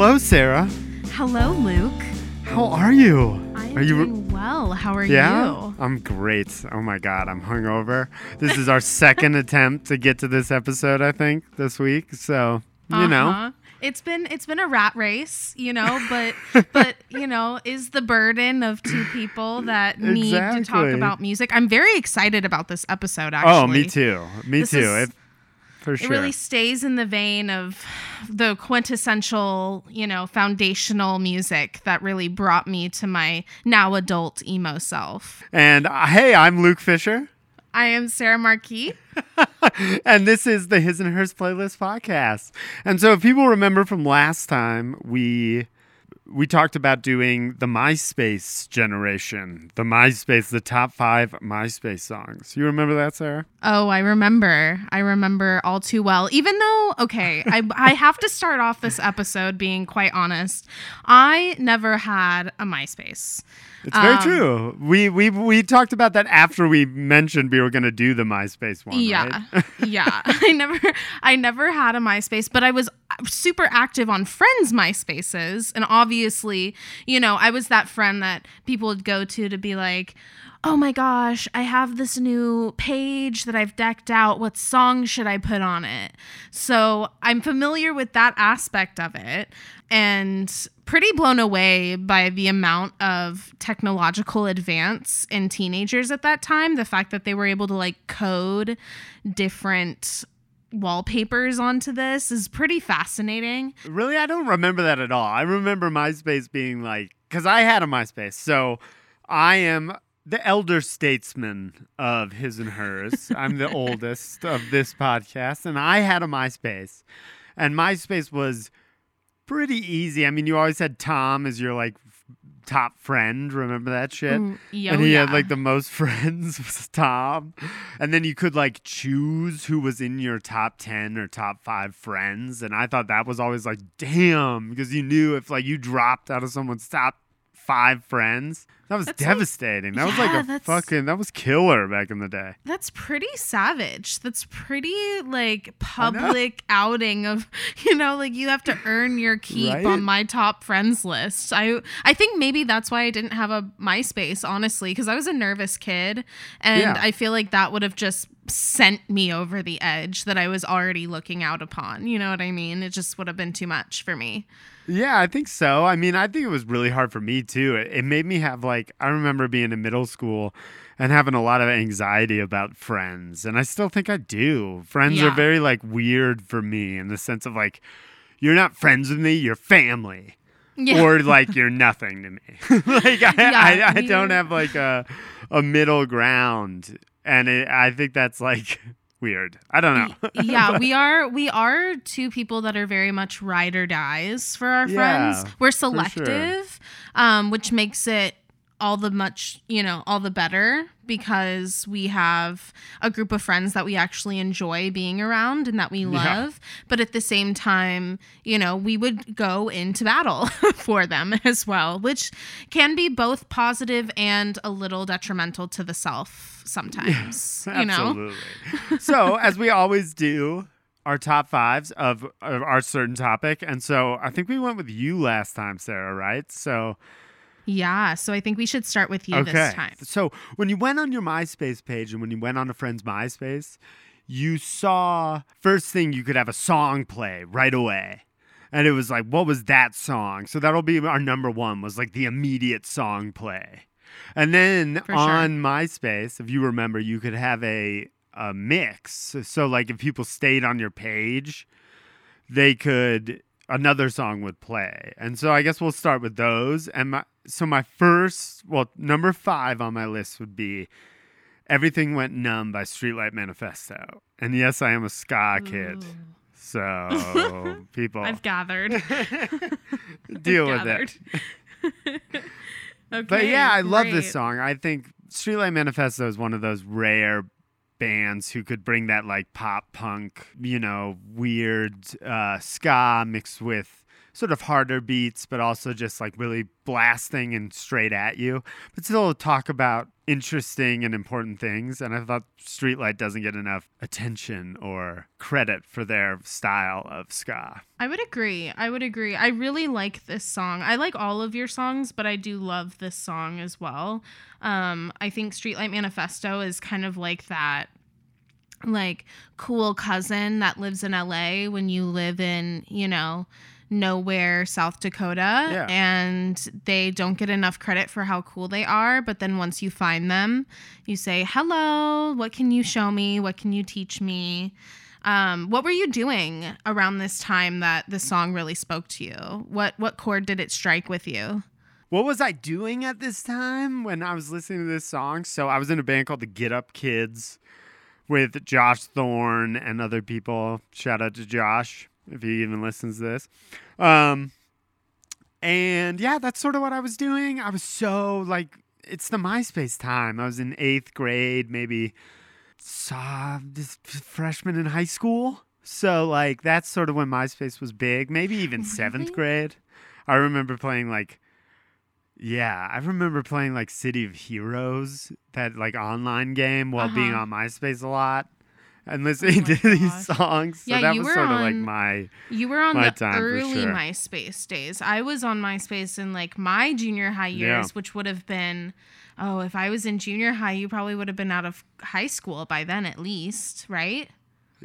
Hello, Sarah. Hello, Luke. How are you? I am are you doing well. How are you? Yeah, you? I'm great. Oh my god, I'm hungover. This is our second attempt to get to this episode. I think this week. So you know, Uh-huh. It's been it's been a rat race, you know, but but you know, is the burden of two people that need to talk about music. I'm very excited about this episode actually. oh, me too. Me This too. is- for It really stays in the vein of the quintessential, you know, foundational music that really brought me to my now adult emo self. and uh, hey, I'm Luke Fisher. I am Sarah Marquis. and this is the His and Hers playlist podcast. And so, if people remember from last time, we we talked about doing the MySpace generation, the MySpace, the top five MySpace songs. You remember that, Sarah? Oh, I remember. I remember all too well. Even though, okay, I, I have to start off this episode being quite honest. I never had a MySpace. It's very Um, true. We we we talked about that after we mentioned we were going to do the MySpace one. Yeah. right? yeah. I never I never had a MySpace, but I was super active on friends' MySpaces. And obviously, you know, I was that friend that people would go to to be like, Oh my gosh, I have this new page that I've decked out. What song should I put on it? So I'm familiar with that aspect of it and pretty blown away by the amount of technological advance in teenagers at that time. The fact that they were able to like code different wallpapers onto this is pretty fascinating. Really, I don't remember that at all. I remember MySpace being like, because I had a MySpace, so I am the elder statesman of his and hers. I'm the oldest of this podcast, and I had a MySpace, and MySpace was pretty easy. I mean, you always had Tom as your like f- top friend. Remember that shit? Mm, yo, and he had like the most friends was Tom. And then you could like choose who was in your top 10 or top 5 friends and I thought that was always like damn because you knew if like you dropped out of someone's top 5 friends that was That's like- devastating. that was like a fucking that was killer back in the day. That's pretty savage. That's pretty like public outing of you know like you have to earn your keep Right? on my top friends list. I I think maybe that's why I didn't have a MySpace honestly because I was a nervous kid and Yeah. I feel like that would have just sent me over the edge that I was already looking out upon. You know what I mean? It just would have been too much for me. Yeah, I think so. I mean, I think it was really hard for me too. It, it made me have like I remember being in middle school and having a lot of anxiety about friends, and I still think I do. Friends are very like weird for me in the sense of like you're not friends with me, you're family. Yeah. Or like you're nothing to me. like I, Yeah, I, I don't have like a a middle ground, and it, I think that's like weird. I don't know. yeah, we are we are two people that are very much ride or dies for our Yeah, friends. We're sure. selective, um, which makes it all the much you know all the better because we have a group of friends that we actually enjoy being around and that we Yeah. love but at the same time you know we would go into battle for them as well which can be both positive and a little detrimental to the self sometimes you know so, as we always do, our top fives of, of our certain topic. And so I think we went with you last time, Sarah, right? So, Yeah, so I think we should start with you okay. this time. So, when you went on your MySpace page and when you went on a friend's MySpace, you saw first thing you could have a song play right away. And it was like, what was that song? So that'll be our number one was like the immediate song play. And then For sure. on MySpace, if you remember, you could have a a mix. So like if people stayed on your page, they could another song would play. And so I guess we'll start with those. And my so my first, well, number 5 on my list would be Everything Went Numb by Streetlight Manifesto. And yes, I am a ska kid. Mm. So people I've gathered. deal with gathered. it. okay. But yeah, I love this song. I think Streetlight Manifesto is one of those rare bands who could bring that like pop punk, you know, weird uh, ska mixed with sort of harder beats, but also just like really blasting and straight at you, but still talk about interesting and important things. And I thought Streetlight doesn't get enough attention or credit for their style of ska. I would agree. I would agree. I really like this song. I like all of your songs, but I do love this song as well. Um, I think Streetlight Manifesto is kind of like that like cool cousin that lives in LA when you live in, you know, nowhere South Dakota Yeah. and they don't get enough credit for how cool they are, but then once you find them, you say, "Hello, what can you show me? What can you teach me?" Um, what were you doing around this time that the song really spoke to you? What what chord did it strike with you? What was I doing at this time when I was listening to this song? So I was in a band called the Get Up Kids with Josh Thorne and other people. Shout out to Josh if he even listens to this. Um, and yeah, that's sort of what I was doing. I was so like, it's the MySpace time. I was in eighth grade, maybe saw this freshman in high school. So like, that's sort of when MySpace was big. Maybe even seventh grade. I remember playing like yeah, I remember playing like City of Heroes, that like online game, while being Uh-huh. on MySpace a lot and listening oh my to these songs. So Yeah, that was sort of like my You were on My the time, early sure. MySpace days. I was on MySpace in like my junior high Yeah. years, which would have been, oh, if I was in junior high, you probably would have been out of high school by then at least, right?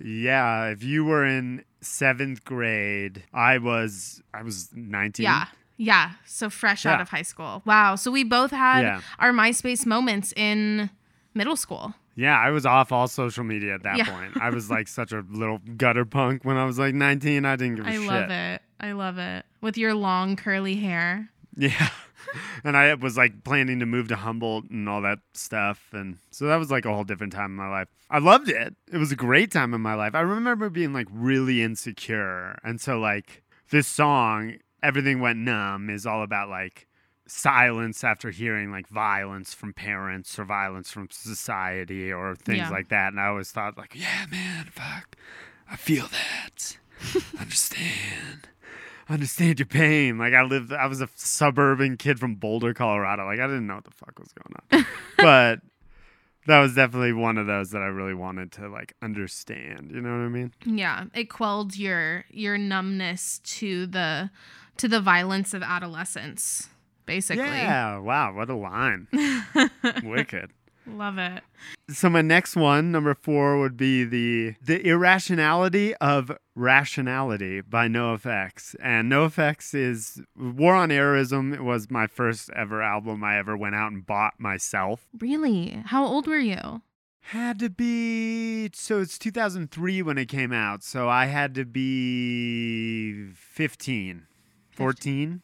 yeah. If you were in seventh grade, I was I was nineteen. Yeah. Yeah. So fresh out of high school. Wow. So we both had Yeah. our MySpace moments in middle school. Yeah, I was off all social media at that Yeah. point. I was like such a little gutter punk when I was like nineteen. I didn't give a I shit. I love it. I love it. With your long curly hair. Yeah. and I was like planning to move to Humboldt and all that stuff. And so that was like a whole different time in my life. I loved it. It was a great time in my life. I remember being like really insecure. And so, like, this song, Everything Went Numb, is all about like silence after hearing like violence from parents or violence from society or things Yeah. like that. And I always thought, like, yeah, man, fuck, I feel that. Understand understand your pain. Like I lived, I was a suburban kid from Boulder, Colorado. Like I didn't know what the fuck was going on, but that was definitely one of those that I really wanted to like understand. You know what I mean? Yeah, it quelled your your numbness to the to the violence of adolescence, basically. Yeah. Wow. What a line. Wicked. Love it. So my next one, number four, would be the the irrationality of rationality by NoFX. And NoFX is War on. It was my first ever album I ever went out and bought myself. Really? How old were you? Had to be so it's 2003 when it came out. So I had to be 15, 14.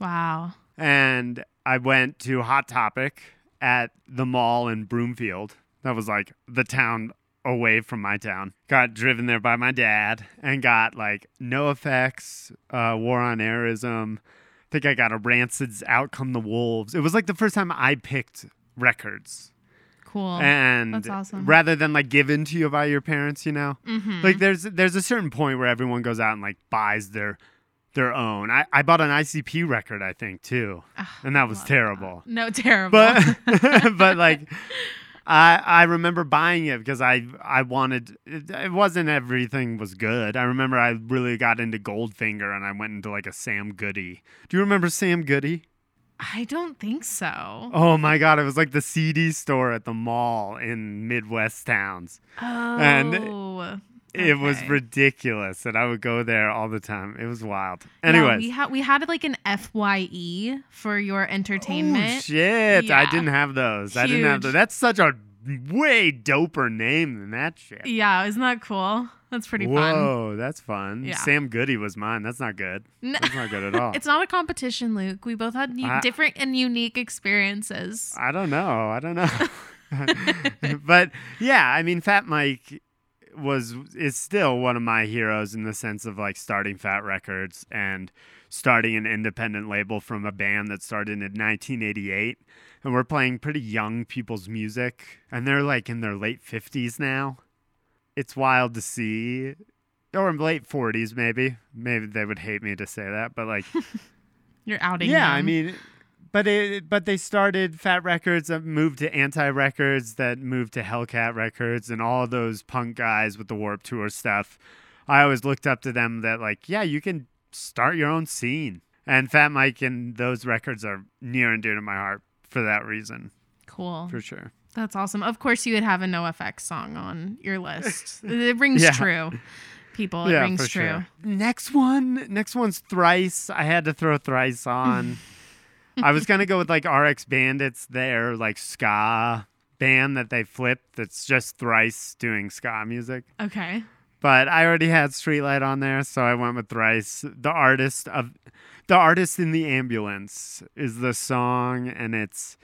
Wow. And I went to Hot Topic at the mall in Broomfield. That was like the town away from my town. Got driven there by my dad and got like NoFX, uh, War on Errorism. I think I got a Rancid's Out Come the Wolves. It was like the first time I picked records. Cool. and that's awesome. rather than like given to you by your parents, you know, mm-hmm. like there's there's a certain point where everyone goes out and like buys their their own. I, I bought an ICP record, I think, too, ah, and that was terrible. no, terrible. But but like. I, I remember buying it because I I wanted it, it wasn't everything was good. I remember I really got into Goldfinger and I went into like a Sam Goody. Do you remember Sam Goody? I don't think so. Oh my god, it was like the CD store at the mall in Midwest towns. Oh. and It was ridiculous, and I would go there all the time. It was wild. Yeah, we had we had like an Fye for your oh entertainment. shit, I didn't have those. I didn't have those. That's such a way doper name than that shit. yeah, isn't that cool? That's pretty fun. Whoa, that's fun. Yeah. Sam Goody was mine. That's not good. N- That's not good at all. It's not a competition, Luke. We both had I- different and unique experiences. I don't know. I don't know. but yeah, I mean, Fat Mike was is still one of my heroes in the sense of like starting Fat Wreck Chords and starting an independent label from a band that started in 1988 and we're playing pretty young people's music and they're like in their late 50s now. It's wild to see or in late 40s maybe. Maybe they would hate me to say that, but like You're outing. yeah, I mean, but it, but they started Fat Wreck Chords that moved to Anti Records that moved to Hellcat Records and all those punk guys with the Warped Tour stuff. I always looked up to them that like, yeah, you can start your own scene. And Fat Mike and those records are near and dear to my heart for that reason, cool. for sure. That's awesome. Of course, you would have a NoFX song on your list. it rings Yeah. true, people. It rings for true. sure. Next one, next one's Thrice. I had to throw Thrice on. I was gonna go with like RX Bandits, their like ska band that they flipped. That's just Thrice doing ska music. Okay. But I already had Streetlight on there, so I went with Thrice. The artist of the artist in the ambulance is the song, and it's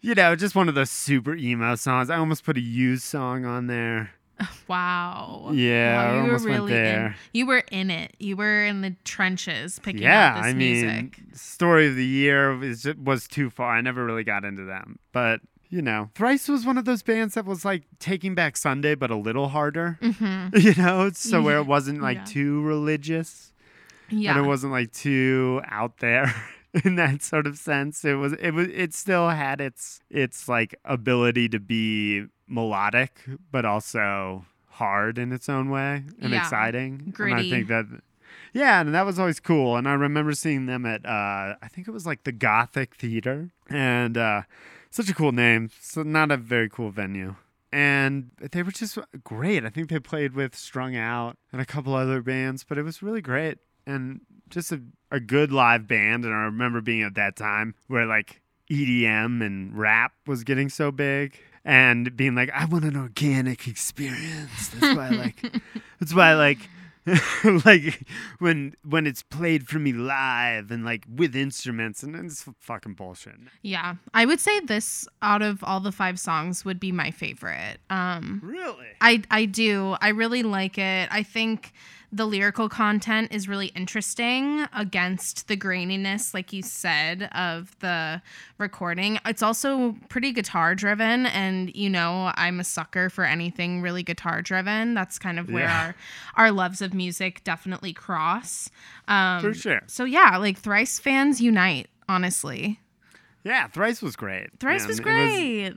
you know just one of those super emo songs. I almost put a used song on there. Wow. Yeah, Wow, you were really in. You were in it. You were in the trenches picking yeah, out this I mean, music. story of the year was was too far. I never really got into them, but you know, Thrice was one of those bands that was like Taking Back Sunday, but a little harder. hmm You know, so where it wasn't like Yeah. too religious Yeah. and it wasn't like too out there. In that sort of sense, it was it was it still had its its like ability to be melodic, but also hard in its own way and Yeah. exciting. And I think that yeah, and that was always cool. And I remember seeing them at uh, I think it was like the Gothic Theater, and uh, such a cool name. So not a very cool venue. And they were just great. I think they played with Strung Out and a couple other bands, but it was really great and just a, a good live band. And I remember being at that time where like EDM and rap was getting so big and being like, I want an organic experience. That's why I like that's why I like like when when it's played for me live and like with instruments and it's fucking bullshit. yeah. I would say this out of all the five songs would be my favorite. Um, Really? I I do. I really like it. I think the lyrical content is really interesting against the graininess, like you said, of the recording. It's also pretty guitar driven, and you know I'm a sucker for anything really guitar driven. That's kind of where Yeah. our our loves of music definitely cross. Um, For sure. So yeah, like Thrice fans unite. Honestly, Yeah, Thrice was great. Thrice man. was great.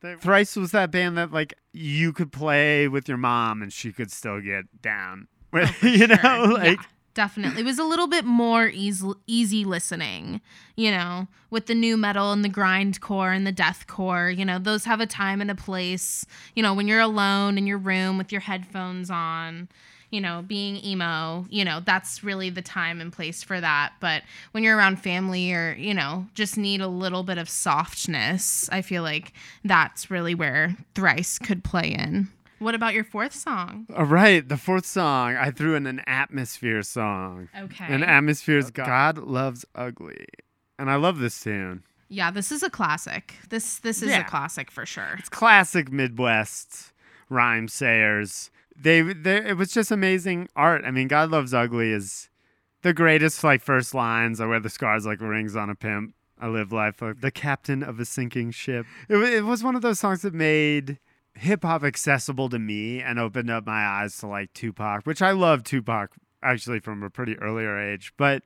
They- Thrice was that band that like you could play with your mom and she could still get down. you know, Sure. like yeah, definitely. It was a little bit more easy easy listening you know with the new metal and the grindcore and the deathcore you know those have a time and a place you know when you're alone in your room with your headphones on you know being emo you know that's really the time and place for that. But when you're around family or you know just need a little bit of softness i feel like that's really where thrice could play in what about your fourth song all right, the fourth song, I threw in an atmosphere song. okay And atmosphere's God loves ugly. And I love this tune. Yeah, this is a classic. This this is Yeah. a classic for sure. It's classic Midwest Rhymesayers. They, they it was just amazing art. I mean, God loves ugly is the greatest like first lines. I wear the scars like rings on a pimp. I live life like the captain of a sinking ship. It, it was one of those songs that made hip hop accessible to me and opened up my eyes to like Tupac, which I love Tupac actually from a pretty earlier age, but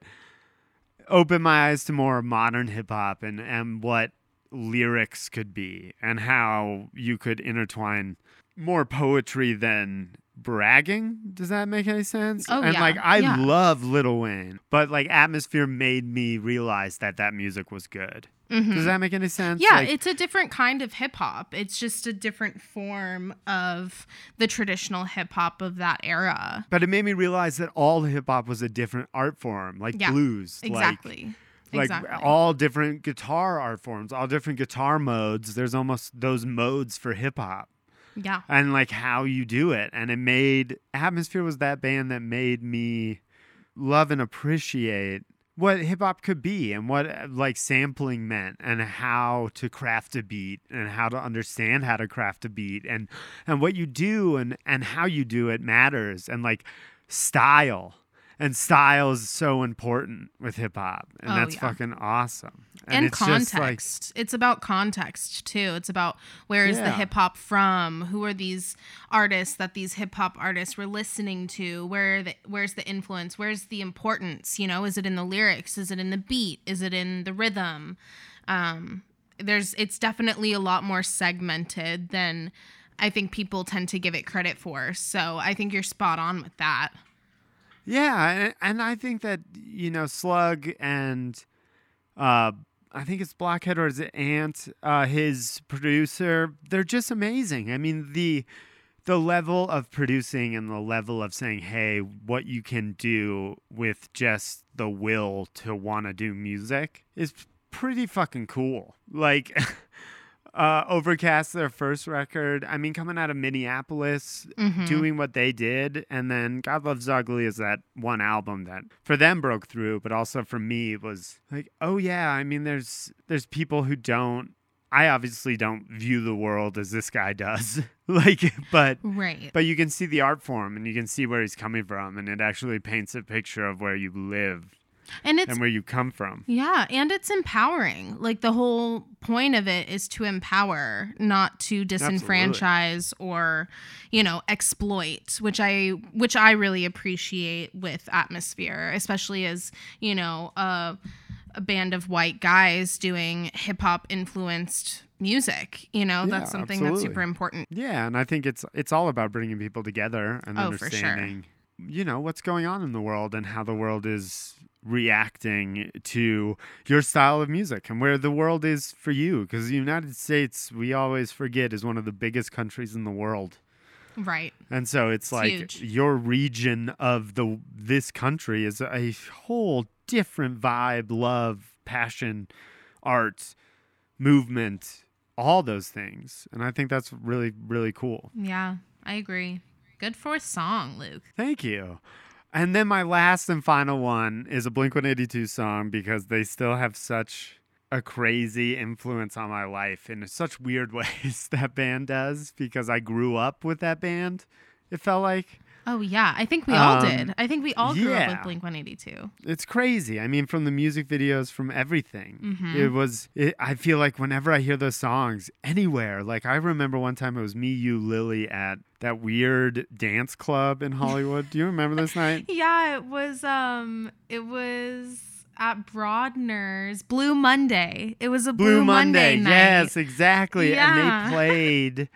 opened my eyes to more modern hip hop and, and what lyrics could be and how you could intertwine more poetry than bragging. Does that make any sense? Oh, and yeah, like I yeah. love Lil Wayne, but like Atmosphere made me realize that that music was good. Mhm. Does that make any sense? Yeah, Like, it's a different kind of hip hop. It's just a different form of the traditional hip hop of that era. but it made me realize that all hip hop was a different art form, like Yeah, blues, like- Exactly. like exactly. all different guitar art forms, all different guitar modes. There's almost those modes for hip hop. Yeah. and like how you do it. And it made Atmosphere was that band that made me love and appreciate what hip hop could be and what uh, like sampling meant and how to craft a beat and how to understand how to craft a beat and and what you do and and how you do it matters and like style and style is so important with hip hop, and Oh, that's yeah. fucking awesome. and, it's just, like, context. it's about context too. It's about where is the hip hop from? Who are these artists that these hip hop artists were listening to? Where the, where's the influence? Where's the importance? You know, is it in the lyrics? Is it in the beat? Is it in the rhythm? Um, there's it's definitely a lot more segmented than I think people tend to give it credit for. So I think you're spot on with that. Yeah, and, I think that you know Slug and uh, I think it's Blockhead or is it Ant, uh, his producer. They're just amazing. I mean the the level of producing and the level of saying, "Hey, what you can do with just the will to want to do music is pretty fucking cool." Like. Uh, Overcast, their first record. I mean, coming out of Minneapolis, Mhm. doing what they did, and then God Loves Ugly is that one album that for them broke through, but also for me it was like, oh yeah. I mean, there's there's people who don't. I obviously don't view the world as this guy does, like, but Right. but you can see the art form and you can see where he's coming from, and it actually paints a picture of where you live And it's and where you come from. Yeah, and it's empowering. Like the whole point of it is to empower, not to disenfranchise or, you know, exploit, which I which I really appreciate with Atmosphere, especially as, you know, a a band of white guys doing hip hop influenced music. You know, Yeah, that's something that's super important. Yeah, and I think it's it's all about bringing people together and Oh, for sure. understanding, you know, what's going on in the world and how the world is reacting to your style of music and where the world is for you. Because the United States, we always forget, is one of the biggest countries in the world. Right. And so it's, like huge. your region of the this country is a whole different vibe, love, passion, art, movement, all those things. And I think that's really really cool. Yeah, I agree. Good for a song, Luke. Thank you. And then my last and final one is a Blink 182 song because they still have such a crazy influence on my life in such weird ways that band does because I grew up with that band. It felt like Oh yeah, I think we all Um, did. I think we all grew up with Blink 182. it's crazy. I mean, from the music videos, from everything. Mhm. It was. It, I feel like whenever I hear those songs anywhere, like I remember one time it was me, you, Lily at that weird dance club in Hollywood. Do you remember this night? Yeah, it was um it was at Broadner's Blue Monday. It was a Blue, Blue Monday. night. Yes, exactly. And they played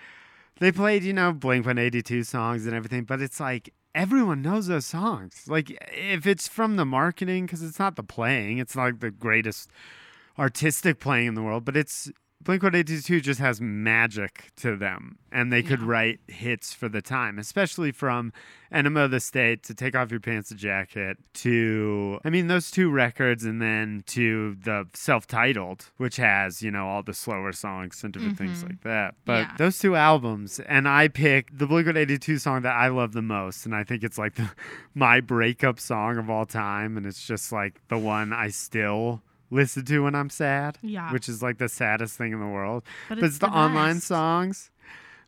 they played, you know, Blink 182 songs and everything, but it's like everyone knows those songs. Like if it's from the marketing cuz it's not the playing, it's not like the greatest artistic playing in the world, but it's Blink 182 just has magic to them, and they could Yeah. write hits for the time, especially from Enema of the State to Take Off Your Pants and Jacket to, I mean, those two records, and then to the self titled, which has, you know, all the slower songs and different things Mhm. like that. But Yeah. those two albums, and I picked the Blink 182 song that I love the most, and I think it's like the, my breakup song of all time, and it's just like the one I still listen to when I'm sad Yeah. which is like the saddest thing in the world. But But it's, the, online songs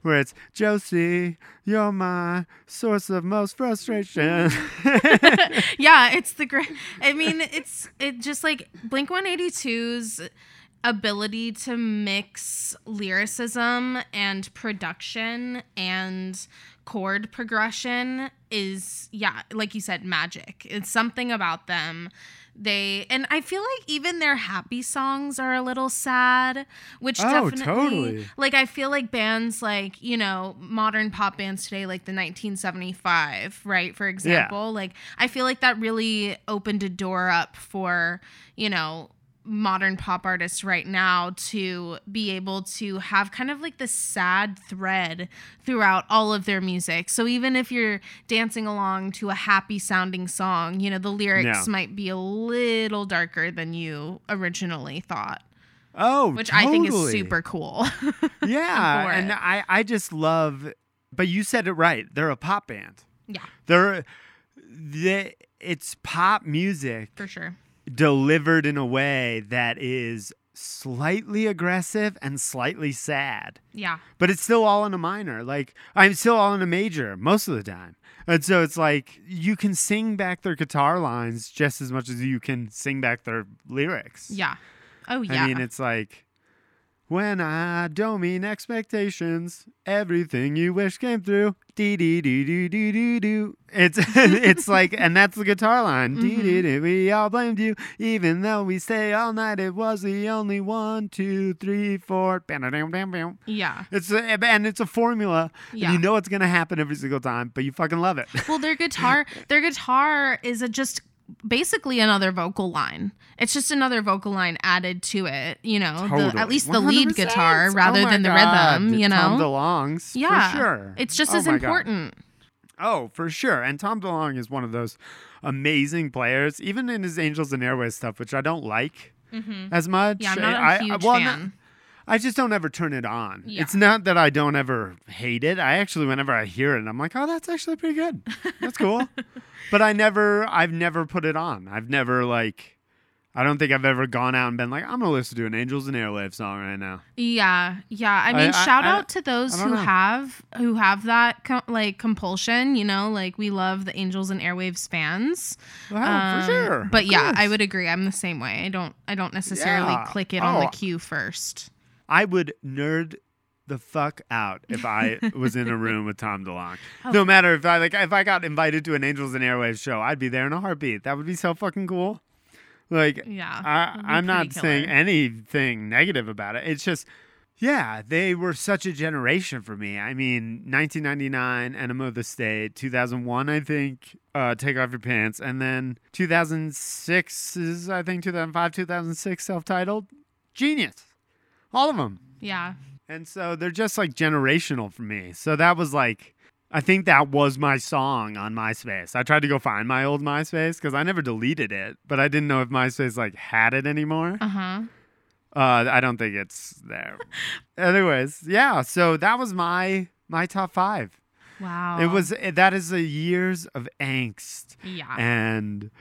where it's Josie, you're my source of most frustration. yeah, it's the great. I mean, it's it just like Blink 182's ability to mix lyricism and production and chord progression is yeah, like you said, magic. It's something about them. They and I feel like even their happy songs are a little sad, which Oh, definitely totally. like I feel like bands like you know modern pop bands today, like the 1975, right? For example, like I feel like that really opened a door up for you know modern pop artists right now to be able to have kind of like this sad thread throughout all of their music. So even if you're dancing along to a happy sounding song, you know, the lyrics Yeah. might be a little darker than you originally thought, oh, which I think is super cool. Yeah, and it. I I just love. But you said it right. They're a pop band. yeah, They're they. It's pop music for sure. Delivered in a way that is slightly aggressive and slightly sad. Yeah. But it's still all in a minor. Like I'm still all in a major most of the time. And so it's like you can sing back their guitar lines just as much as you can sing back their lyrics. Yeah. Oh yeah. I mean, it's like when I don't mean expectations, everything you wish came through. Dee dee dee dee dee dee doo. It's it's like, and that's the guitar line. Dee dee mm-hmm. dee. We all blamed you, even though we stay all night. It was the only one, two, three, four. Yeah. It's a, and it's a formula. Yeah. you know it's gonna happen every single time, but you fucking love it. Well, their guitar, their guitar is a just basically another vocal line. It's just another vocal line added to it. You know, the, at least the lead 100%. guitar rather Oh than the God. rhythm. You Tom know. DeLonge's yeah. for sure. It's just Oh as my God. important. Oh, for sure. And Tom DeLonge is one of those amazing players, even in his Angels and Airwaves stuff, which I don't like as much. Mm-hmm. Yeah, I'm not a I, I- huge well, fan. I just don't ever turn it on. Yeah. It's not that I don't ever hate it. I actually, whenever I hear it, I'm like, oh, that's actually pretty good. That's cool. but I never, I've never put it on. I've never like, I don't think I've ever gone out and been like, I'm gonna listen to an Angels and Airwaves song right now. Yeah, yeah. I I- mean, I- shout I- out to those who know. have who have that com- like compulsion. You know, like we love the Angels and Airwaves fans. Wow, Um, for sure. But Of yeah, I would agree. I'm the same way. I don't. I don't necessarily Yeah. click it on the Oh. cue first. I would nerd the fuck out if I was in a room with Tom DeLonge. Oh. No matter if I like if I got invited to an Angels and Airwaves show, I'd be there in a heartbeat. That would be so fucking cool. Like Yeah, I, I'm not pretty saying anything negative about it. It's just yeah, they were such a generation for me. I mean, 1999, Enema of the State, 2001, I think, uh, Take Off Your Pants, and then 2006 is, I think, 2005, 2006, self-titled. Genius. All of them. Yeah. And so they're just like generational for me. So that was like, I think that was my song on MySpace. I tried to go find my old MySpace because I never deleted it, but I didn't know if MySpace like had it anymore. Uh huh. Uh, I don't think it's there. Anyways, yeah. So that was my my top five. Wow. It was that is a years of angst Yeah. and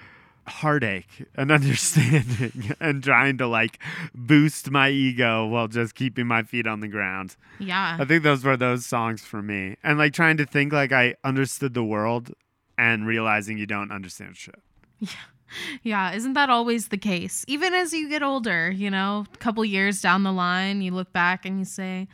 heartache and understanding and trying to like boost my ego while just keeping my feet on the ground. yeah. I think those were those songs for me. And like trying to think like I understood the world and realizing you don't understand shit. Yeah, Yeah, isn't that always the case? Even as you get older, you know, a couple years down the line, you look back and you say,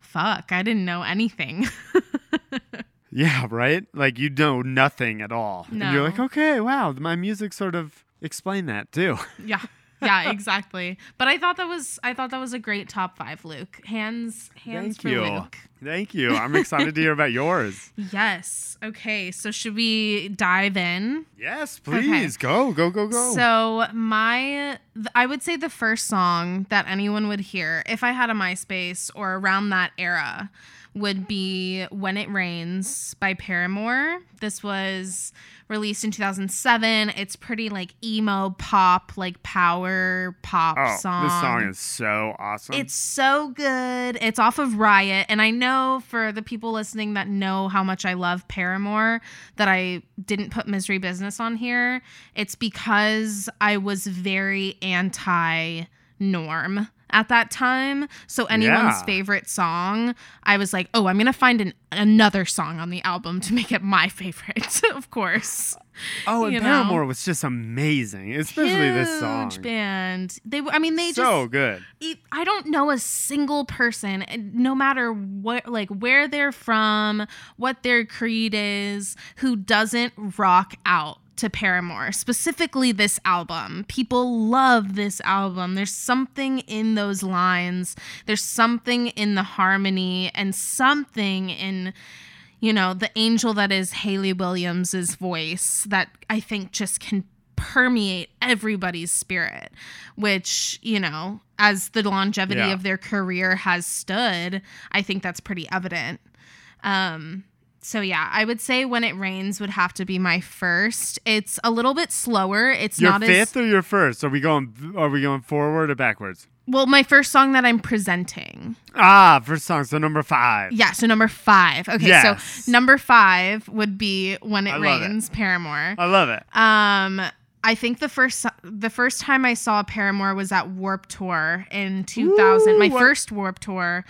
"Fuck, I didn't know anything." Yeah, right? Like you know nothing at all. And No. you're like, okay, wow, my music sort of explained that too. yeah. Yeah, exactly. But I thought that was I thought that was a great top 5, Luke. Hands hands Thank for you. Luke. Thank you. I'm excited to hear about yours. Yes. Okay, so should we dive in? Yes, please. Go, go, go, go. So my, th- I would say the first song that anyone would hear if I had a MySpace or around that era would be "When It Rains" by Paramore. This was released in 2007. It's pretty like emo pop, like power pop oh, song. this song is so awesome. It's so good. It's off of Riot. And I know for the people listening that know how much I love Paramore that I didn't put Misery Business on here. It's because I was very anti norm at that time. So anyone's Yeah. favorite song, I was like, oh, I'm to find an, another song on the album to make it my favorite, of course. oh, and you know. Paramore was just amazing, especially this song. Huge band. They, I mean, they just so good. I don't know a single person, eh, no matter what, like where they're from, what their creed is, who doesn't rock out to Paramore, specifically this album. People love this album. There's something in those lines, there's something in the harmony, and something in you know, the angel that is Hayley Williams's voice that I think just can permeate everybody's spirit, which, you know, as the longevity Yeah. of their career has stood, I think that's pretty evident. Um, so yeah, I would say when it rains would have to be my first. It's a little bit slower. It's Your not fifth as or your first? Are we going? Are we going forward or backwards? well. My first song that I'm presenting. Ah, first song. So number five. Yeah, so number five. Okay, Yes. so number five would be when it I love it. rains, Paramore. I love it. Um, I think the first the first time I saw Paramore was at Warped Tour in 2000. my what- first Warped Tour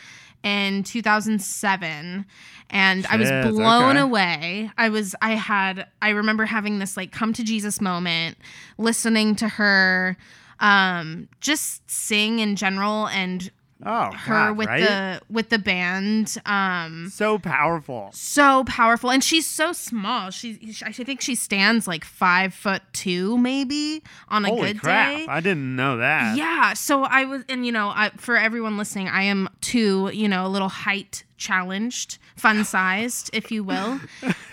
in 2007 and I was blown okay. away. I was I had I remember having this like come to Jesus moment listening to her um just sing in general and Oh, her God, with right? the with the band um so powerful. so powerful and she's so small she i think she stands like five foot two maybe on a Holy good crap! day I didn't know that. yeah so i was and you know I, for everyone listening i am too you know a little height challenged fun sized if you will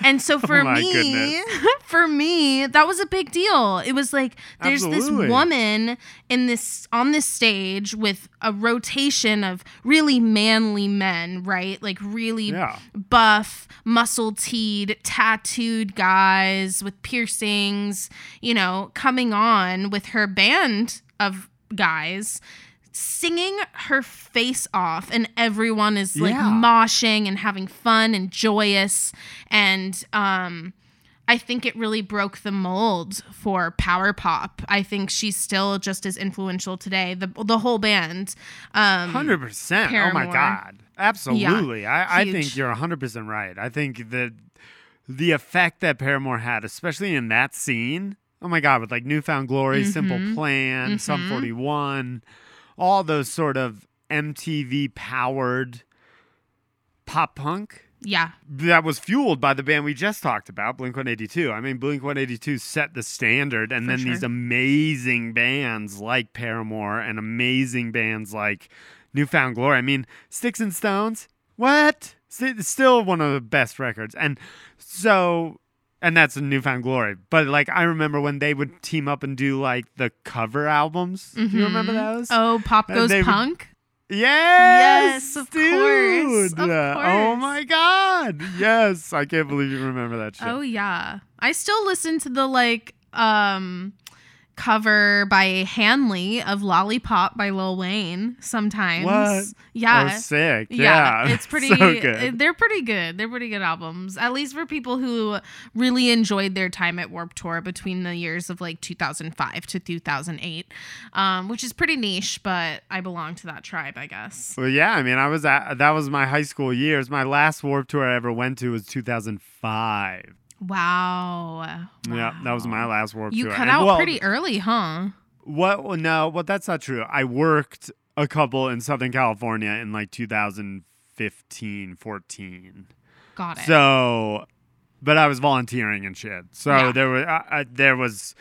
and so oh for Oh me goodness. for me that was a big deal it was like there's Absolutely. this woman in this on this stage with a rotation of really manly men right like really Yeah. buff, muscle teed, tattooed guys with piercings, you know, coming on with her band of guys singing her face off and everyone is like Yeah. moshing and having fun and joyous and um I think it really broke the mold for power pop. I think she's still just as influential today. The the whole band. Um Hundred percent. Oh my god. Absolutely. I, I think you're hundred percent right. I think that the effect that Paramore had, especially in that scene, oh my god, with like New Found Glory, Simple Mhm. Plan, Sum Mhm. 41, all those sort of MTV powered pop punk yeah. that was fueled by the band we just talked about, Blink 182. I mean, Blink 182 set the standard, and For then these amazing bands like Paramore and amazing bands like New Found Glory. I mean, Sticks and Stones, what? St- Still one of the best records. And so, and that's a New Found Glory. But like, I remember when they would team up and do like the cover albums. Do you remember Mhm. those? Oh, Pop Goes they would- Punk? Yes, Yes, of dude. course, of Oh course. my god. Yes, I can't believe you remember that shit. Oh yeah. I still listen to the like um cover by Hanley of Lollipop by Lil Wayne sometimes. What? Yeah. Oh, sick. yeah, Yeah. it's pretty so good. they're pretty good. They're pretty good albums. At least for people who really enjoyed their time at Warped Tour between the years of like 2005 to 2008. Um which is pretty niche, but I belong to that tribe, I guess. well, yeah, I mean, I was at, that was my high school years. My last Warped Tour I ever went to was 2005. Wow. Yeah, that was my last work. You Tour. cut And, out well, pretty early, huh? What? well, No, well, that's not true. I worked a couple in Southern California in like 2015, 14. Got it. So, but I was volunteering and shit. So Yeah. there was, I, I, there was,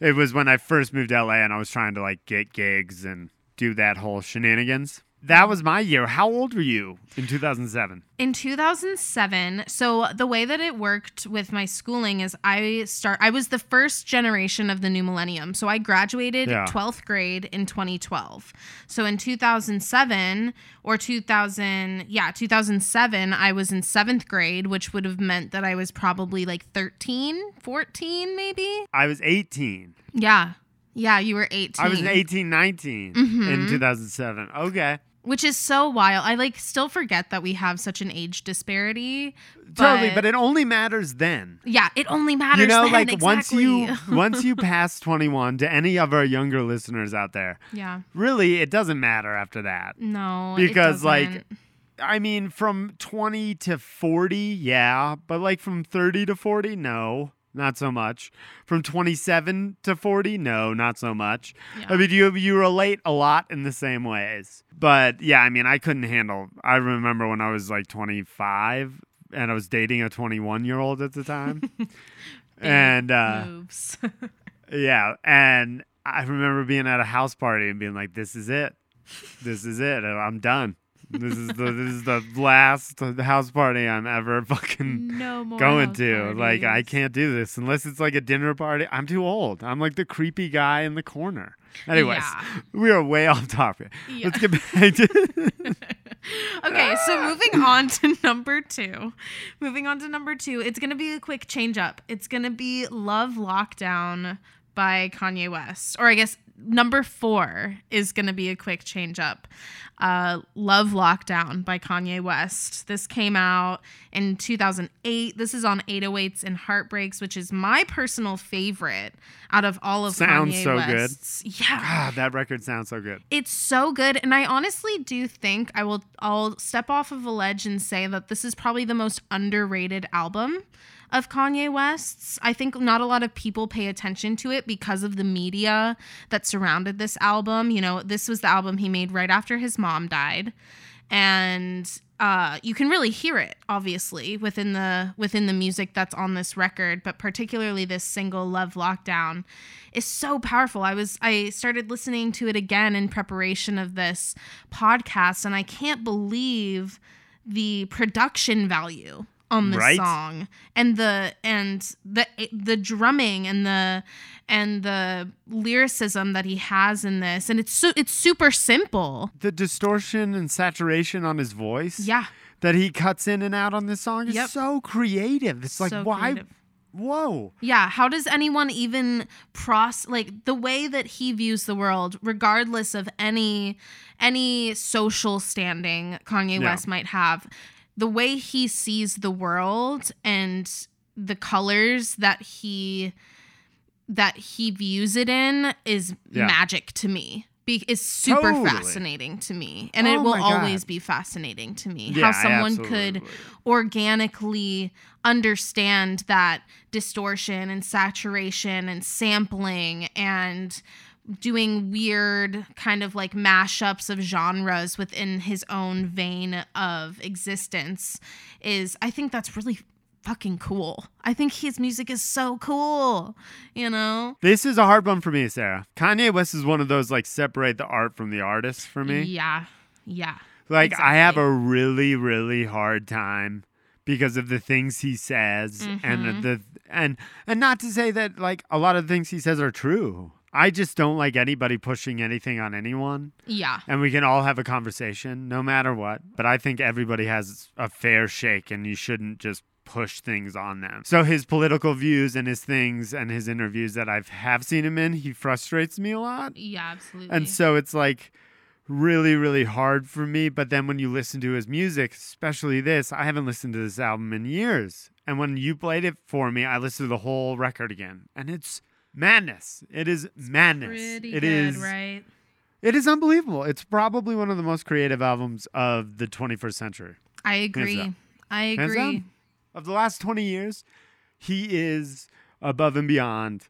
it was when I first moved to LA and I was trying to like get gigs and do that whole shenanigans. That was my year. How old were you in 2007? in 2007 so the way that it worked with my schooling is i start i was the first generation of the new millennium so i graduated Yeah. 12th grade in 2012 so in 2007 or 2000 yeah 2007 i was in seventh grade which would have meant that i was probably like 13 14 maybe I was 18. yeah yeah you were 18 I was 18, 19 in Mhm. 2007. Okay. Which is so wild i like still forget that we have such an age disparity Totally, but it only matters then. Yeah, it only matters. you know, then, like once you once you pass 21 to any of our younger listeners out there, yeah, really it doesn't matter after that. no, Because, like. I mean, from 20 to 40, yeah, but like from 30 to 40, no, not so much. From 27 to 40, no, not so much. Yeah. I mean, you you relate a lot in the same ways. But yeah, I mean, I couldn't handle. I remember when I was like 25 and I was dating a 21 year old at the time, and uh, yeah, and I remember being at a house party and being like, "This is it, this is it, I'm done." This is the this is the last house party I'm ever fucking no more going to. Like I can't do this unless it's like a dinner party. I'm too old. I'm like the creepy guy in the corner. Anyways, Yeah. we are way off topic. Yeah. Let's get back to okay, so moving on to number two. Moving on to number two, it's gonna be a quick change up. It's gonna be Love Lockdown by Kanye West. Or I guess number four is going to be a quick change up. Uh, Love Lockdown by Kanye West. This came out in 2008. This is on 808s and Heartbreaks, which is my personal favorite out of all of Sounds Kanye so good. Yeah. Ah, that record sounds so good. It's so good, and I honestly do think I will. I'll step off of a ledge and say that this is probably the most underrated album of Kanye West's. I think not a lot of people pay attention to it because of the media that surrounded this album. You know, this was the album he made right after his mom died, and uh, you can really hear it obviously within the within the music that's on this record but particularly this single love lockdown is so powerful i was i started listening to it again in preparation of this podcast and i can't believe the production value on this Right? song and the and the the drumming and the and the lyricism that he has in this and it's so it's super simple The distortion and saturation on his voice yeah that he cuts in and out on this song is Yep. so creative. It's like So why creative. whoa. Yeah, how does anyone even pros like the way that he views the world regardless of any any social standing Kanye Yeah. West might have, the way he sees the world and the colors that he that he views it in is Yeah. magic to me. Be- is super Totally. fascinating to me and it Oh will always be fascinating to me Yeah, how someone could organically understand that distortion and saturation and sampling and doing weird kind of like mashups of genres within his own vein of existence is I think that's really fucking cool. I think his music is so cool, you know? This is a hard one for me, Sarah. Kanye West is one of those like separate the art from the artist for me. Yeah. Yeah. Like I have a really really hard time because of the things he says Mhm. and the and and not to say that like a lot of the things he says are true. I just don't like anybody pushing anything on anyone Yeah. and we can all have a conversation no matter what. But I think everybody has a fair shake and you shouldn't just push things on them. So his political views and his things and his interviews that I've have seen him in, he frustrates me a lot. Yeah, absolutely. And so it's like really, really hard for me. But then when you listen to his music, especially this, I haven't listened to this album in years. And when you played it for me, I listened to the whole record again. And it's madness. It is madness. Pretty It good, is- right? It is unbelievable. It's probably one of the most creative albums of the 21st century. I agree. I agree. Of the last 20 years, he is above and beyond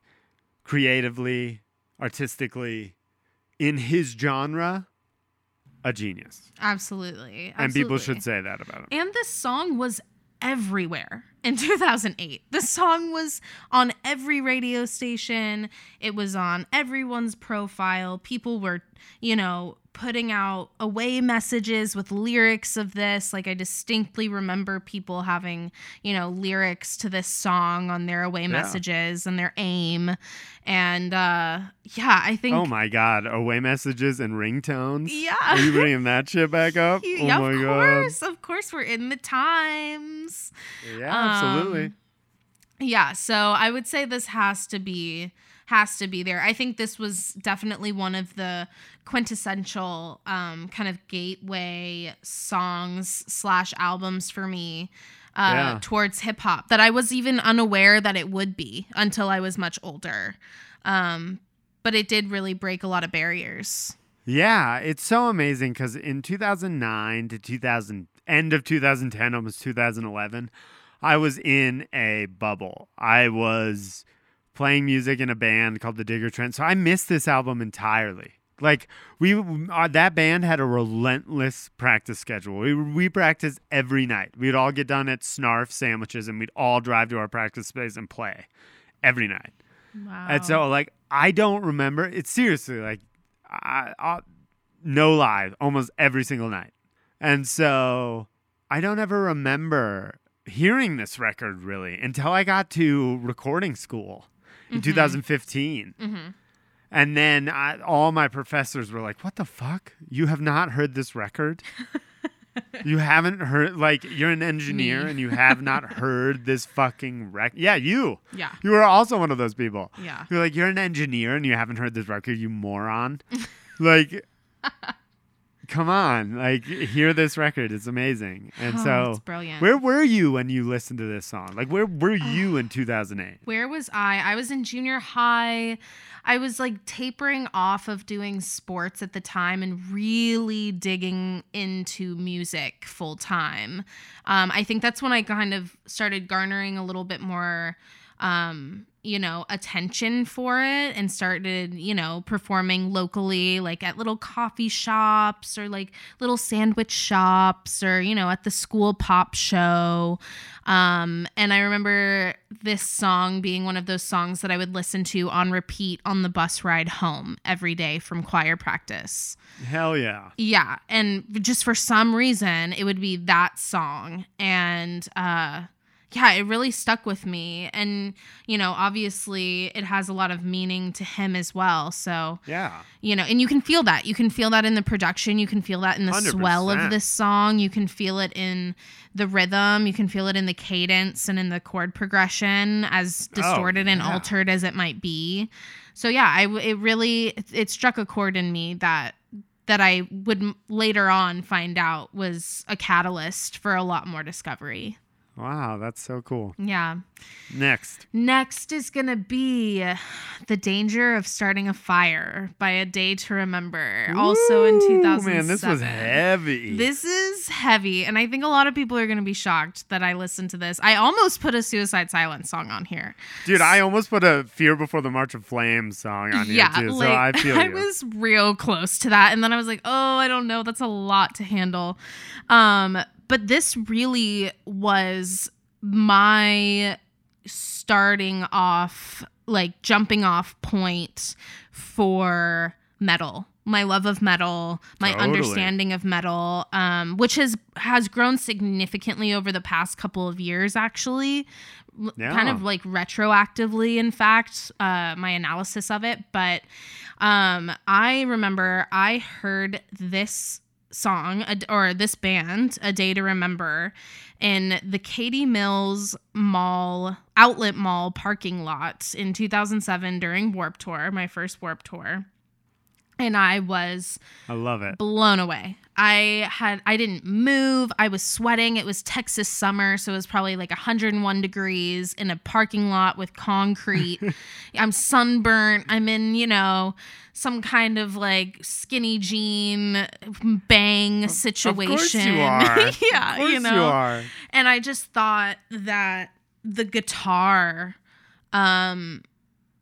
creatively, artistically, in his genre, a genius. Absolutely. And people should say that about him. And this song was everywhere in 2008. The song was on every radio station. It was on everyone's profile. People were, you know, putting out away messages with lyrics of this. Like I distinctly remember people having, you know, lyrics to this song on their away messages and their aim. And uh yeah, I think Oh my God. Away messages and ringtones. Yeah. Are you bringing that shit back up? Oh yeah, my of God. course, of course, we're in the times. Yeah, absolutely. Um, Yeah, so I would say this has to be has to be there. I think this was definitely one of the quintessential um, kind of gateway songs slash albums for me uh, Yeah. towards hip hop that I was even unaware that it would be until I was much older. Um, but it did really break a lot of barriers. Yeah, it's so amazing because in 2009 to 2000, end of 2010, almost 2011, I was in a bubble. I was playing music in a band called the Digger Trent, so I missed this album entirely. Like we, uh, that band had a relentless practice schedule. We we practiced every night. We'd all get done at Snarf sandwiches, and we'd all drive to our practice space and play every night. Wow. And so, like, I don't remember. It's seriously like, I, I, no lie, almost every single night. And so, I don't ever remember hearing this record really until I got to recording school in 2015. Mhm. And then I, all my professors were like, "What the fuck? You have not heard this record?" you haven't heard like you're an engineer Me. and you have not heard this fucking record. Yeah, you. Yeah. You were also one of those people. Yeah. You're like you're an engineer and you haven't heard this record, you moron. like come on, like hear this record. It's amazing. And Oh, so brilliant. where were you when you listened to this song? Like where were you in 2008? Where was I? I was in junior high. I was like tapering off of doing sports at the time and really digging into music full time. Um, I think that's when I kind of started garnering a little bit more, um, you know, attention for it and started, you know, performing locally, like at little coffee shops or like little sandwich shops or, you know, at the school pop show. Um, and I remember this song being one of those songs that I would listen to on repeat on the bus ride home every day from choir practice. Hell yeah. Yeah. And just for some reason, it would be that song. And uh, yeah, it really stuck with me. And, you know, obviously it has a lot of meaning to him as well. So, Yeah. you know, and you can feel that. You can feel that in the production. You can feel that in the swell 100%. of this song. You can feel it in the rhythm. You can feel it in the cadence and in the chord progression, as distorted and Oh, yeah. altered as it might be. So yeah, I it really it, it struck a chord in me that that I would later on find out was a catalyst for a lot more discovery. Wow, that's so cool. Yeah. Next. Next is going to be The Danger of Starting a Fire by A Day to Remember, also in Ooh, 2007. Man, this was heavy. This is heavy, and I think a lot of people are going to be shocked that I listened to this. I almost put a Suicide Silence song on here. Dude, I almost put a Fear Before the March of Flames song on yeah, here too, like so I feel you. was real close to that, and then I was like, oh, I don't know, that's a lot to handle. Um, but this really was my starting off, like jumping off point for metal. My love of metal, my Totally. understanding of metal, um, which has has grown significantly over the past couple of years, actually. L- Kind of like retroactively, in fact, uh, my analysis of it. But um, I remember I heard this song or this band, A Day to Remember, in the Katy Mills Mall, Outlet Mall parking lot in 2007 during Warped Tour, my first Warped Tour. And I was I love it. blown away. I had I didn't move. I was sweating. It was Texas summer, so it was probably like 101 degrees in a parking lot with concrete. I'm sunburnt. I'm in, you know, some kind of like skinny jean bang situation. Of course you are. yeah, of course you know. you are. And I just thought that the guitar um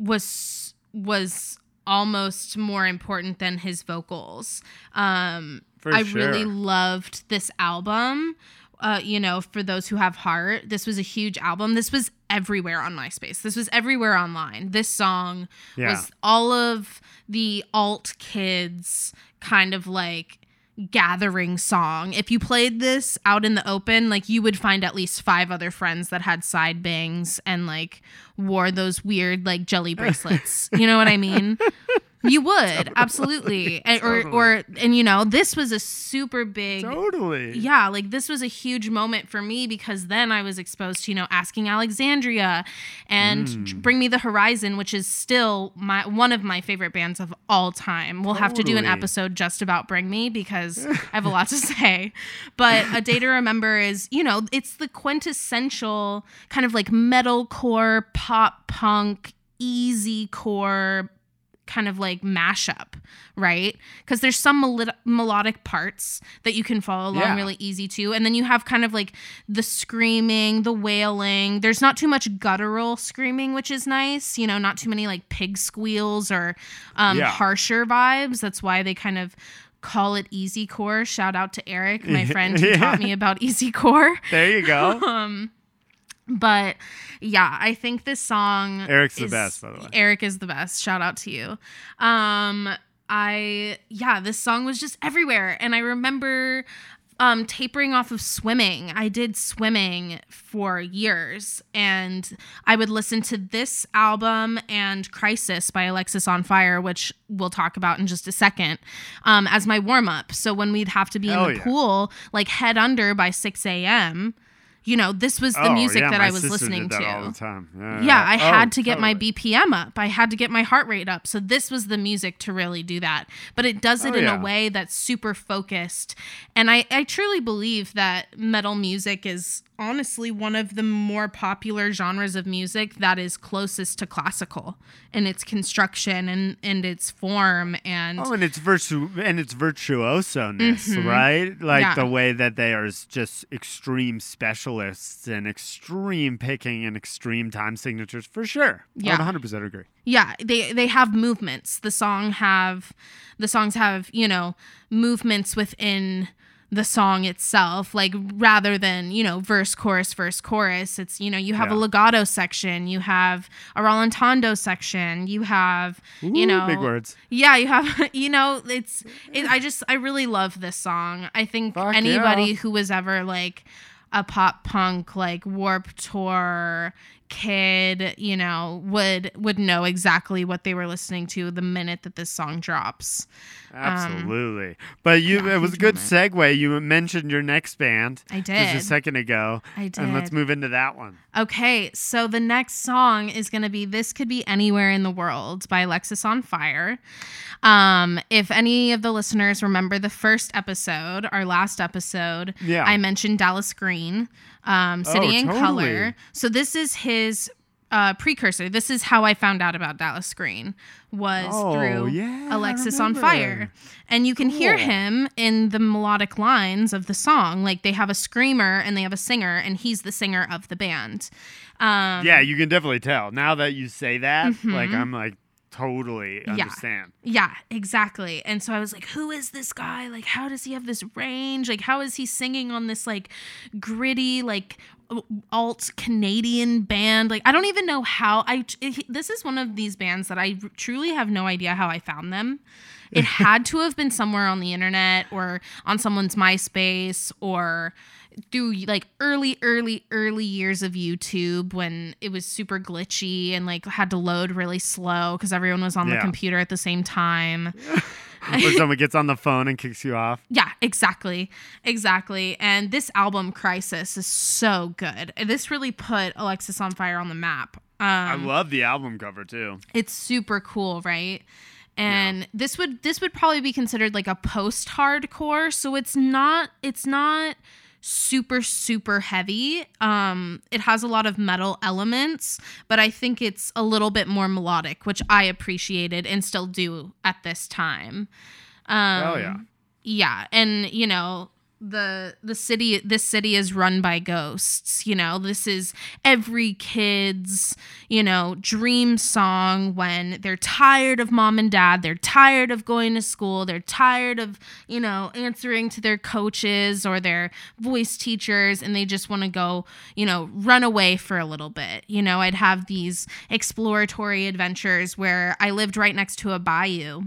was was almost more important than his vocals. Um For I sure. really loved this album. Uh, you know, for those who have heart, this was a huge album. This was everywhere on MySpace. This was everywhere online. This song Yeah. was all of the alt kids kind of like gathering song. If you played this out in the open, like you would find at least five other friends that had side bangs and like wore those weird like jelly bracelets. you know what I mean? You would absolutely, and, or Totally. or and you know this was a super big Totally. yeah, like this was a huge moment for me because then I was exposed to, you know, Asking Alexandria and Mm. Bring Me the Horizon, which is still my one of my favorite bands of all time. We'll have to do an episode just about Bring Me because I have a lot to say. But A Day to Remember is, you know, it's the quintessential kind of like metalcore, pop punk, easy core kind of like mashup, right? Because there's some mel- melodic parts that you can follow along Yeah. really easy to, and then you have kind of like the screaming, the wailing. There's not too much guttural screaming, which is nice. You know, not too many like pig squeals or um, Yeah. harsher vibes. That's why they kind of call it easy core. Shout out to Eric, my friend who Yeah. taught me about easy core. There you go. Um, but yeah, I think this song. Eric's the best, by the way. Eric is the best. Shout out to you. Um, I yeah, this song was just everywhere, and I remember um, tapering off of swimming. I did swimming for years, and I would listen to this album and Crisis by Alexisonfire, which we'll talk about in just a second, um, as my warm up. So when we'd have to be in the yeah. pool, like head under by 6 a.m., you know, this was the Oh, music yeah, that I was listening to. all the time. Yeah, Yeah, I Oh, had to get my. BPM up. I had to get my heart rate up. So this was the music to really do that. But it does it Oh, in yeah. a way that's super focused. And I, I truly believe that metal music is honestly one of the more popular genres of music that is closest to classical in its construction and, and its form and Oh, and it's virtu and it's virtuoso-ness, right? Like Mm-hmm. Yeah. the way that they are just extreme specialists and extreme picking and extreme time signatures for sure. Yeah. would 100% agree. yeah they they have movements the song have the songs have you know movements within the song itself like rather than you know verse chorus verse chorus it's you know you have a legato section you have a rallentando section you have you know big words. yeah you have you know it's it, i just i really love this song i think Fuck anybody yeah. who was ever like a pop punk like warped tour kid you know would would know exactly what they were listening to the minute that this song drops Absolutely. but you Um, yeah, it was a good moment. segue. You mentioned your next band i did. just a second ago. I did. And let's move into that one. Okay, so the next song is going to be This Could Be Anywhere in the World by Alexisonfire. Um, if any of the listeners remember the first episode, our last episode, Yeah. I mentioned Dallas Green, um, City Oh, in totally. Color. So this is his uh, precursor. This is how I found out about Dallas Green was Oh, through yeah, Alexis on. Fire. And you can hear him in the melodic lines of the song. Like they have a screamer and they have a singer, and he's the singer of the band. Um, yeah, you can definitely tell. Now that you say that, like Mhm. I'm like totally Yeah. understand. Yeah, exactly. And so I was like, who is this guy? Like, how does he have this range? Like, how is he singing on this like gritty, like alt Canadian band? Like, I don't even know how I. It, this is one of these bands that I truly have no idea how I found them. It had to have been somewhere on the internet or on someone's MySpace or through like early early early years of YouTube when it was super glitchy and like had to load really slow because everyone was on the computer at the same time. Or someone gets on the phone and kicks you off. Yeah, exactly. Exactly. And this album Crisis is so good. This really put Alexisonfire on the map. Um I love the album cover too. it's super cool, right? And this would this would probably be considered like a post hardcore, so it's not it's not super super heavy. Um it has a lot of metal elements, but I think it's a little bit more melodic, which I appreciated and still do at this time. Um Oh, yeah. Yeah, and you know, the the city this city is run by ghosts you know? This is every kid's you know dream song when they're tired of mom and dad they're tired of going to school they're tired of you know answering to their coaches or their voice teachers and they just want to go you know run away for a little bit. You know i'd have these exploratory adventures where i lived right next to a bayou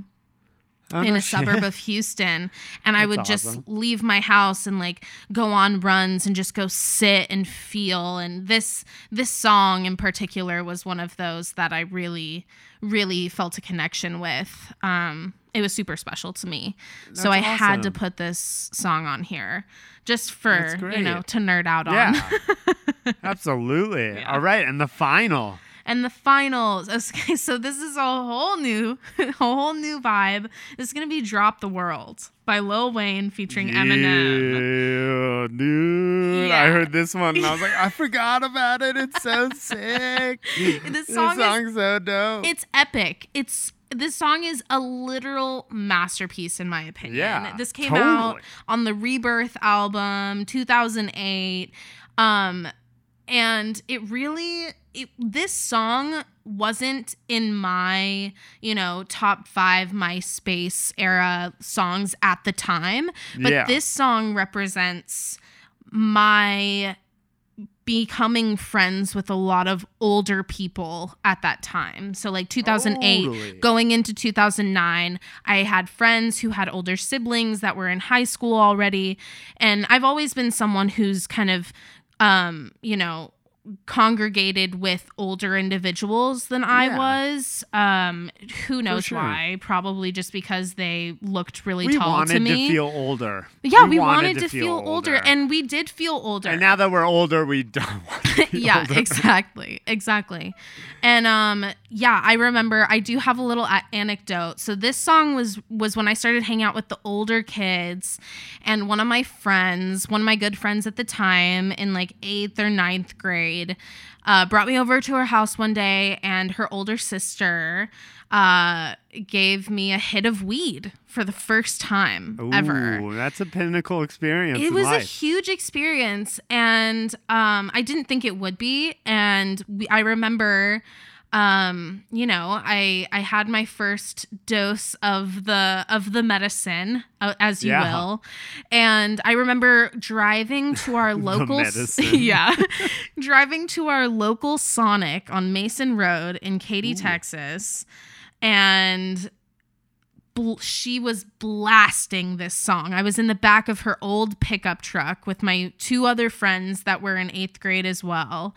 Oh, in a shit. suburb of Houston and I That's would just awesome. leave my house and like go on runs and just go sit and feel and this this song in particular was one of those that I really really felt a connection with um it was super special to me so I That's had to put this song on here just for you know to nerd out on Yeah. Absolutely. All right, and the final. And the finals. Okay, so this is a whole new, a whole new vibe. This is gonna be "Drop the World" by Lil Wayne featuring Eminem. Yeah, dude. I heard this one and I was like, I forgot about it. It's so sick. This song is- song's so dope. It's epic. It's this song is a literal masterpiece in my opinion. Yeah, This came out on the Rebirth album, 2008. Um and it really it, this song wasn't in my, you know, top 5 MySpace era songs at the time, but Yeah. this song represents my becoming friends with a lot of older people at that time. So like 2008 Totally. going into 2009, I had friends who had older siblings that were in high school already, and I've always been someone who's kind of um, you know, congregated with older individuals than I Yeah. was. Um, who knows sure. why? Probably just because they looked really we tall wanted to me. feel older. yeah, we, wanted, to, feel, older. and we did feel older. and now that we're older, we don't want to feel yeah, older. exactly, exactly. And um, yeah, I remember. I do have a little a- anecdote. So this song was was when I started hanging out with the older kids, and one of my friends, one of my good friends at the time, in like eighth or ninth grade, uh, brought me over to her house one day, and her older sister uh, gave me a hit of weed for the first time ever that's a pinnacle experience. it was a huge experience and um i didn't think it would be and we, i remember um you know i i had my first dose of the of the medicine uh, as you Yeah. will and i remember driving to our local yeah driving to our local sonic on mason road in katy texas and bl- she was blasting this song. I was in the back of her old pickup truck with my two other friends that were in eighth grade as well.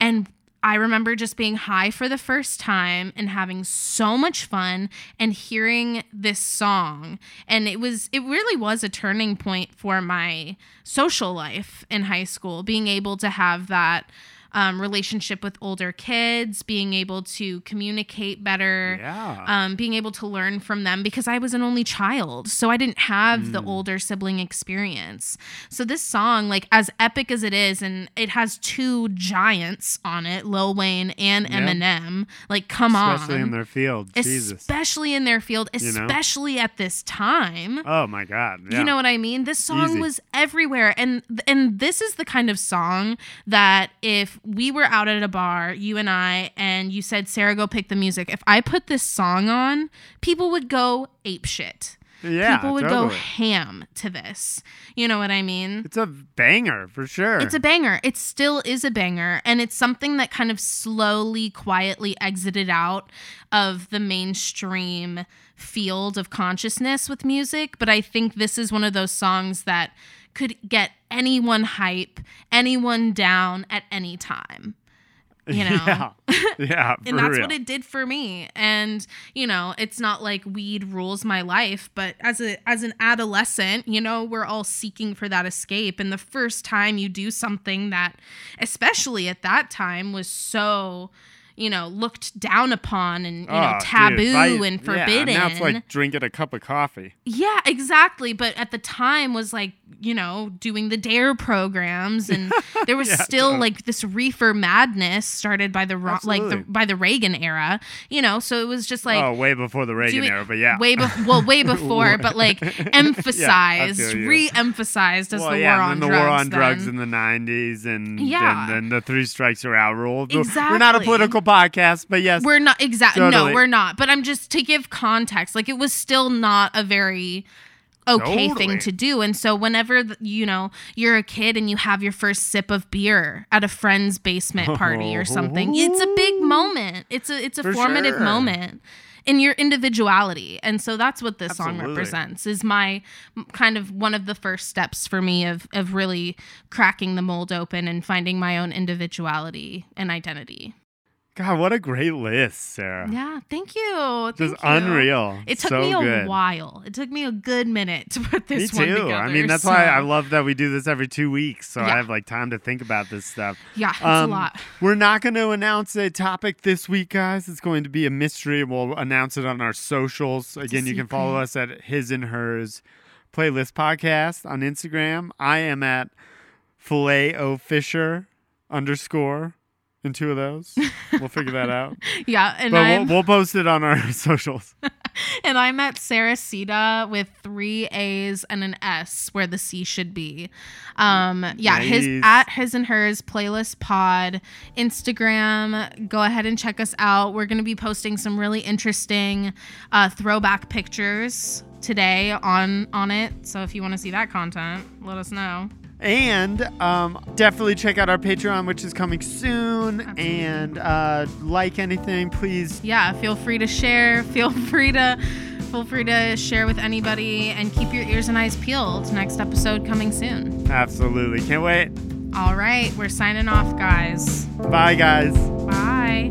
And I remember just being high for the first time and having so much fun and hearing this song. And it was, it really was a turning point for my social life in high school, being able to have that. Um, relationship with older kids, being able to communicate better, Yeah. um, being able to learn from them because I was an only child. So I didn't have Mm. the older sibling experience. So this song, like as epic as it is, and it has two giants on it, Lil Wayne and Yeah. Eminem. Like, come Especially on. in their field. Jesus. Especially in their field, You know? especially at this time. Oh my God. Yeah. You know what I mean? This song Easy. was everywhere, and and this is the kind of song that if we were out at a bar, you and I, and you said, "Sarah, go pick the music." If I put this song on, people would go ape shit. yeah. people would go ham to this. You know what I mean? It's a banger for sure. It's a banger. It still is a banger. And it's something that kind of slowly, quietly exited out of the mainstream field of consciousness with music. But I think this is one of those songs that could get anyone hype, anyone down at any time. You know? Yeah. Yeah. and that's real. what it did for me and you know it's not like weed rules my life but as a as an adolescent you know we're all seeking for that escape and the first time you do something that especially at that time was so you know looked down upon and you know Oh, dude, taboo right- and yeah, forbidden now it's like drinking a cup of coffee. yeah, exactly. But at the time was like, you know, doing the DARE programs and there was Yeah, still totally. like this reefer madness started by the Ro- like the, by the Reagan era, you know, so it was just like oh, way before the Reagan doing- era, but yeah. way before well way before but like emphasized feel you. re-emphasized as well, the yeah, war and on then the drugs war on drugs then. in the '90s, and Yeah. and then the three strikes are out rule. Exactly. We're not a political podcast, but yes, We're not exactly Totally. no, we're not. But I'm just to give context. Like it was still not a very okay Totally. thing to do. And so whenever you know you're a kid and you have your first sip of beer at a friend's basement party or something, it's a big moment. It's a it's a For formative sure. moment in your individuality. And so that's what this song represents. Is my kind of one of the first steps for me of of really cracking the mold open and finding my own individuality and identity. God, what a great list, Sarah. Yeah, thank you. Just unreal. It took so me a good. while. It took me a good minute to put Me this one too. together. I mean, that's why I love that we do this every two weeks, so I have like time to think about this stuff. Yeah, it's Um, a lot. We're not going to announce a topic this week, guys. It's going to be a mystery. We'll announce it on our socials. Again, you can follow us at His and Hers Playlist Podcast on Instagram. I am at Filet O Fisher underscore in two of those. We'll figure that out. Yeah, and we'll, we'll post it on our socials. and I'm at Sarah Sita with three A's and an S where the C should be. Um, yeah, his at his and hers playlist pod Instagram. Go ahead and check us out. We're gonna be posting some really interesting uh, throwback pictures today on on it. So if you want to see that content, let us know. And um, definitely check out our Patreon, which is coming soon. Absolutely. And uh, like anything, please. Yeah, feel free to share. Feel free to feel free to share with anybody and keep your ears and eyes peeled. Next episode coming soon. Absolutely. Can't wait. All right, we're signing off, guys. Bye, guys. Bye.